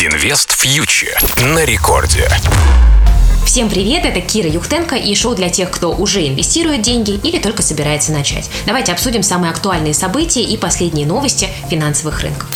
Инвест фьючер на рекорде. Всем привет, это Кира Юхтенко и шоу для тех, кто уже инвестирует деньги или только собирается начать. Давайте обсудим самые актуальные события и последние новости финансовых рынков.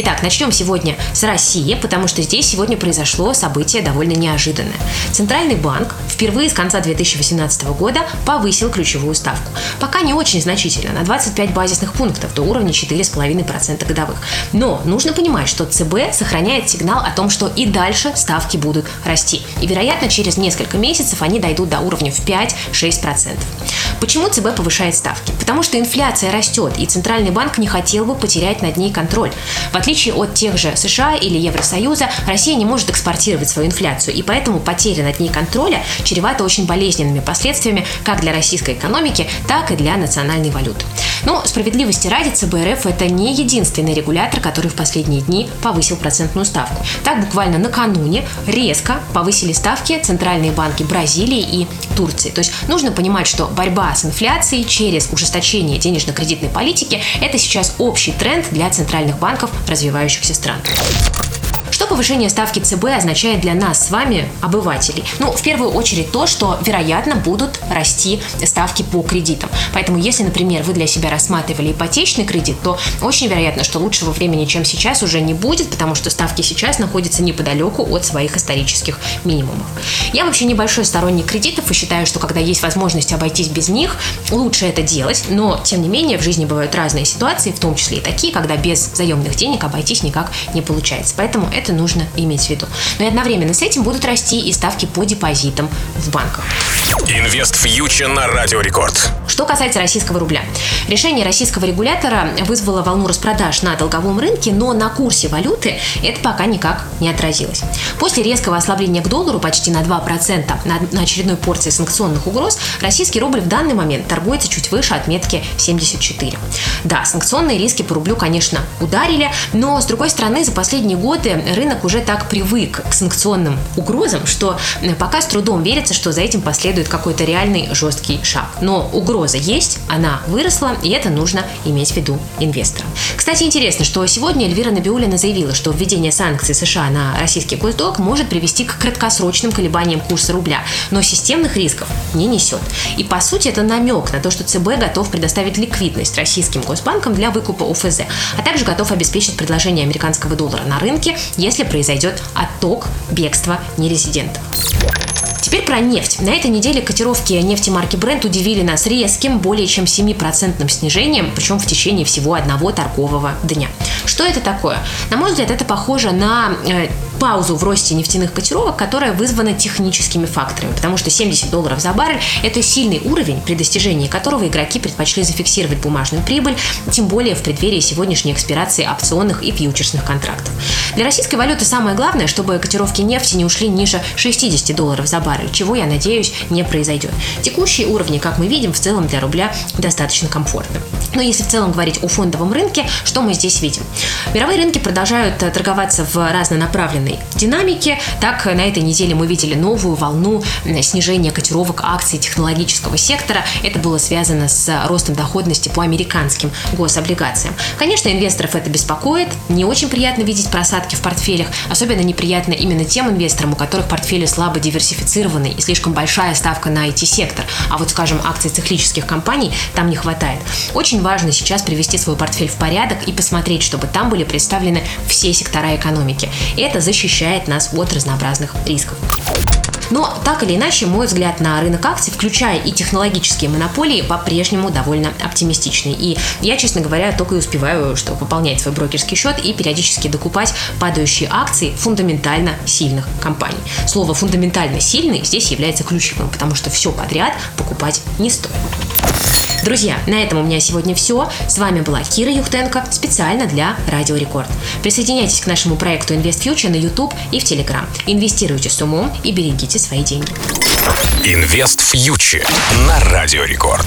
Итак, начнем сегодня с России, потому что здесь сегодня произошло событие довольно неожиданное. Центральный банк впервые с конца 2018 года повысил ключевую ставку. Пока не очень значительно, на 25 базисных пунктов до уровня 4,5% годовых. Но нужно понимать, что ЦБ сохраняет сигнал о том, что и дальше ставки будут расти. И, вероятно, через несколько месяцев они дойдут до уровня в 5-6%. Почему ЦБ повышает ставки? Потому что инфляция растет, и Центральный банк не хотел бы потерять над ней контроль. В отличие от тех же США или Евросоюза, Россия не может экспортировать свою инфляцию, и поэтому потеря над ней контроля чревата очень болезненными последствиями как для российской экономики, так и для национальной валюты. Но справедливости ради ЦБ РФ это не единственный регулятор, который в последние дни повысил процентную ставку. Так буквально накануне резко повысили ставки центральные банки Бразилии и Турции. То есть нужно понимать, что борьба с инфляцией через ужесточение денежно-кредитной политики – это сейчас общий тренд для центральных банков развивающихся стран. Повышение ставки ЦБ означает для нас с вами, обывателей? Ну, в первую очередь то, что, вероятно, будут расти ставки по кредитам. Поэтому, если, например, вы для себя рассматривали ипотечный кредит, то очень вероятно, что лучшего времени, чем сейчас, уже не будет, потому что ставки сейчас находятся неподалеку от своих исторических минимумов. Я вообще небольшой сторонник кредитов и считаю, что когда есть возможность обойтись без них, лучше это делать, но, тем не менее, в жизни бывают разные ситуации, в том числе и такие, когда без заемных денег обойтись никак не получается. Поэтому это это нужно иметь в виду. Но и одновременно с этим будут расти и ставки по депозитам в банках. Инвест фьючер на Радио Рекорд. Что касается российского рубля. Решение российского регулятора вызвало волну распродаж на долговом рынке, но на курсе валюты это пока никак не отразилось. После резкого ослабления к доллару почти на 2% на очередной порции санкционных угроз, российский рубль в данный момент торгуется чуть выше отметки 74. Да, санкционные риски по рублю, конечно, ударили, но, с другой стороны, за последние годы рынок уже так привык к санкционным угрозам, что пока с трудом верится, что за этим последует какой-то реальный жесткий шаг. Но угроза есть, она выросла, и это нужно иметь в виду инвесторам. Кстати, интересно, что сегодня Эльвира Набиулина заявила, что введение санкций США на российский госдолг может привести к краткосрочным колебаниям курса рубля, но системных рисков не несет. И по сути это намек на то, что ЦБ готов предоставить ликвидность российским госбанкам для выкупа ОФЗ, а также готов обеспечить предложение американского доллара на рынке, если произойдет отток бегства нерезидентов. Теперь про нефть. На этой неделе котировки нефти марки Brent удивили нас резким, более чем 7% снижением, причем в течение всего одного торгового дня. Что это такое? На мой взгляд, это похоже на э, паузу в росте нефтяных котировок, которая вызвана техническими факторами, потому что 70 долларов за баррель – это сильный уровень, при достижении которого игроки предпочли зафиксировать бумажную прибыль, тем более в преддверии сегодняшней экспирации опционных и фьючерсных контрактов. Для российской валюты самое главное, чтобы котировки нефти не ушли ниже 60 долларов за баррель, чего, я надеюсь, не произойдет. Текущие уровни, как мы видим, в целом для рубля достаточно комфортны. Но если в целом говорить о фондовом рынке, что мы здесь видим? Мировые рынки продолжают э, торговаться в разнонаправленной динамике. Так, на этой неделе мы видели новую волну снижения котировок акций технологического сектора. Это было связано с ростом доходности по американским гособлигациям. Конечно, инвесторов это беспокоит. Не очень приятно видеть просадки в портфелях. Особенно неприятно именно тем инвесторам, у которых портфели слабо диверсифицированы и слишком большая ставка на IT-сектор. А вот, скажем, акций циклических компаний там не хватает. Очень важно сейчас привести свой портфель в порядок и посмотреть, чтобы там были представлены все сектора экономики. Это защищает нас от разнообразных рисков. Но так или иначе, мой взгляд на рынок акций, включая и технологические монополии, по-прежнему довольно оптимистичный. И я, честно говоря, только и успеваю, что пополнять свой брокерский счет и периодически докупать падающие акции фундаментально сильных компаний. Слово фундаментально сильный здесь является ключевым, потому что все подряд покупать не стоит. Друзья, на этом у меня сегодня все. С вами была Кира Юхтенко специально для Радио Рекорд. Присоединяйтесь к нашему проекту Invest Future на YouTube и в Telegram. Инвестируйте с умом и берегите свои деньги. Инвест Фьючер на Радио Рекорд.